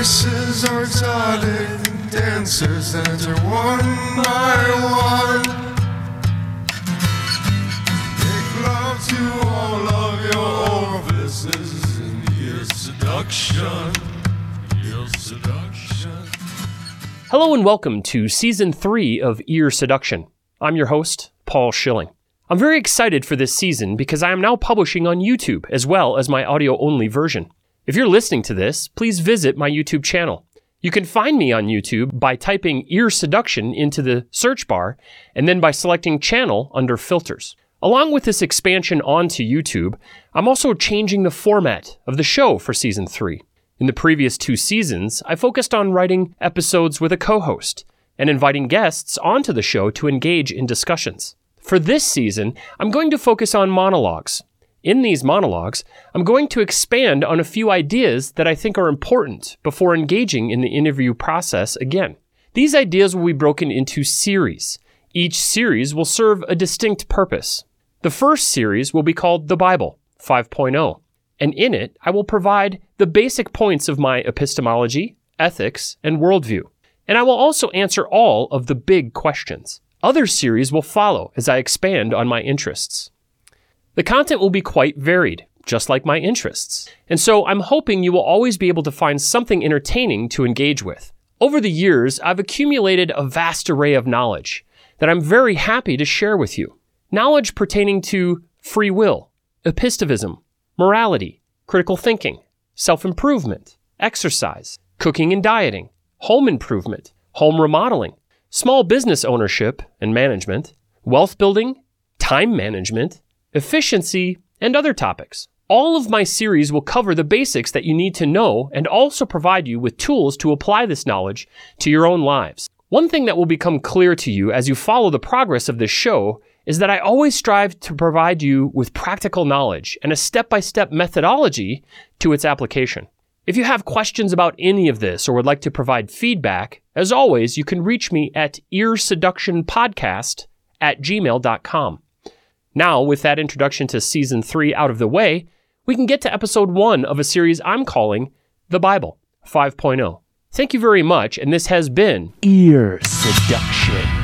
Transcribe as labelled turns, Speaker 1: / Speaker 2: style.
Speaker 1: voices are exotic dancers enter one by one. Make love to all of your orifices in your seduction. Your seduction.
Speaker 2: Hello and welcome to season three of Ear Seduction. I'm your host, Paul Schilling. I'm very excited for this season because I am now publishing on YouTube as well as my audio only version. If you're listening to this, please visit my YouTube channel. You can find me on YouTube by typing Ear Seduction into the search bar and then by selecting channel under filters. Along with this expansion onto YouTube, I'm also changing the format of the show for season three. In the previous two seasons, I focused on writing episodes with a co host and inviting guests onto the show to engage in discussions. For this season, I'm going to focus on monologues. In these monologues, I'm going to expand on a few ideas that I think are important before engaging in the interview process again. These ideas will be broken into series. Each series will serve a distinct purpose. The first series will be called The Bible 5.0, and in it, I will provide the basic points of my epistemology, ethics, and worldview. And I will also answer all of the big questions. Other series will follow as I expand on my interests. The content will be quite varied, just like my interests. And so I'm hoping you will always be able to find something entertaining to engage with. Over the years, I've accumulated a vast array of knowledge that I'm very happy to share with you. Knowledge pertaining to free will, epistemivism, morality, critical thinking, self improvement, exercise, cooking and dieting, home improvement, home remodeling, small business ownership and management, wealth building, time management, efficiency, and other topics. All of my series will cover the basics that you need to know and also provide you with tools to apply this knowledge to your own lives. One thing that will become clear to you as you follow the progress of this show is that I always strive to provide you with practical knowledge and a step by step methodology to its application. If you have questions about any of this or would like to provide feedback, as always, you can reach me at earseductionpodcast at gmail.com. Now, with that introduction to season three out of the way, we can get to episode one of a series I'm calling The Bible 5.0. Thank you very much, and this has been
Speaker 3: Ear Seduction.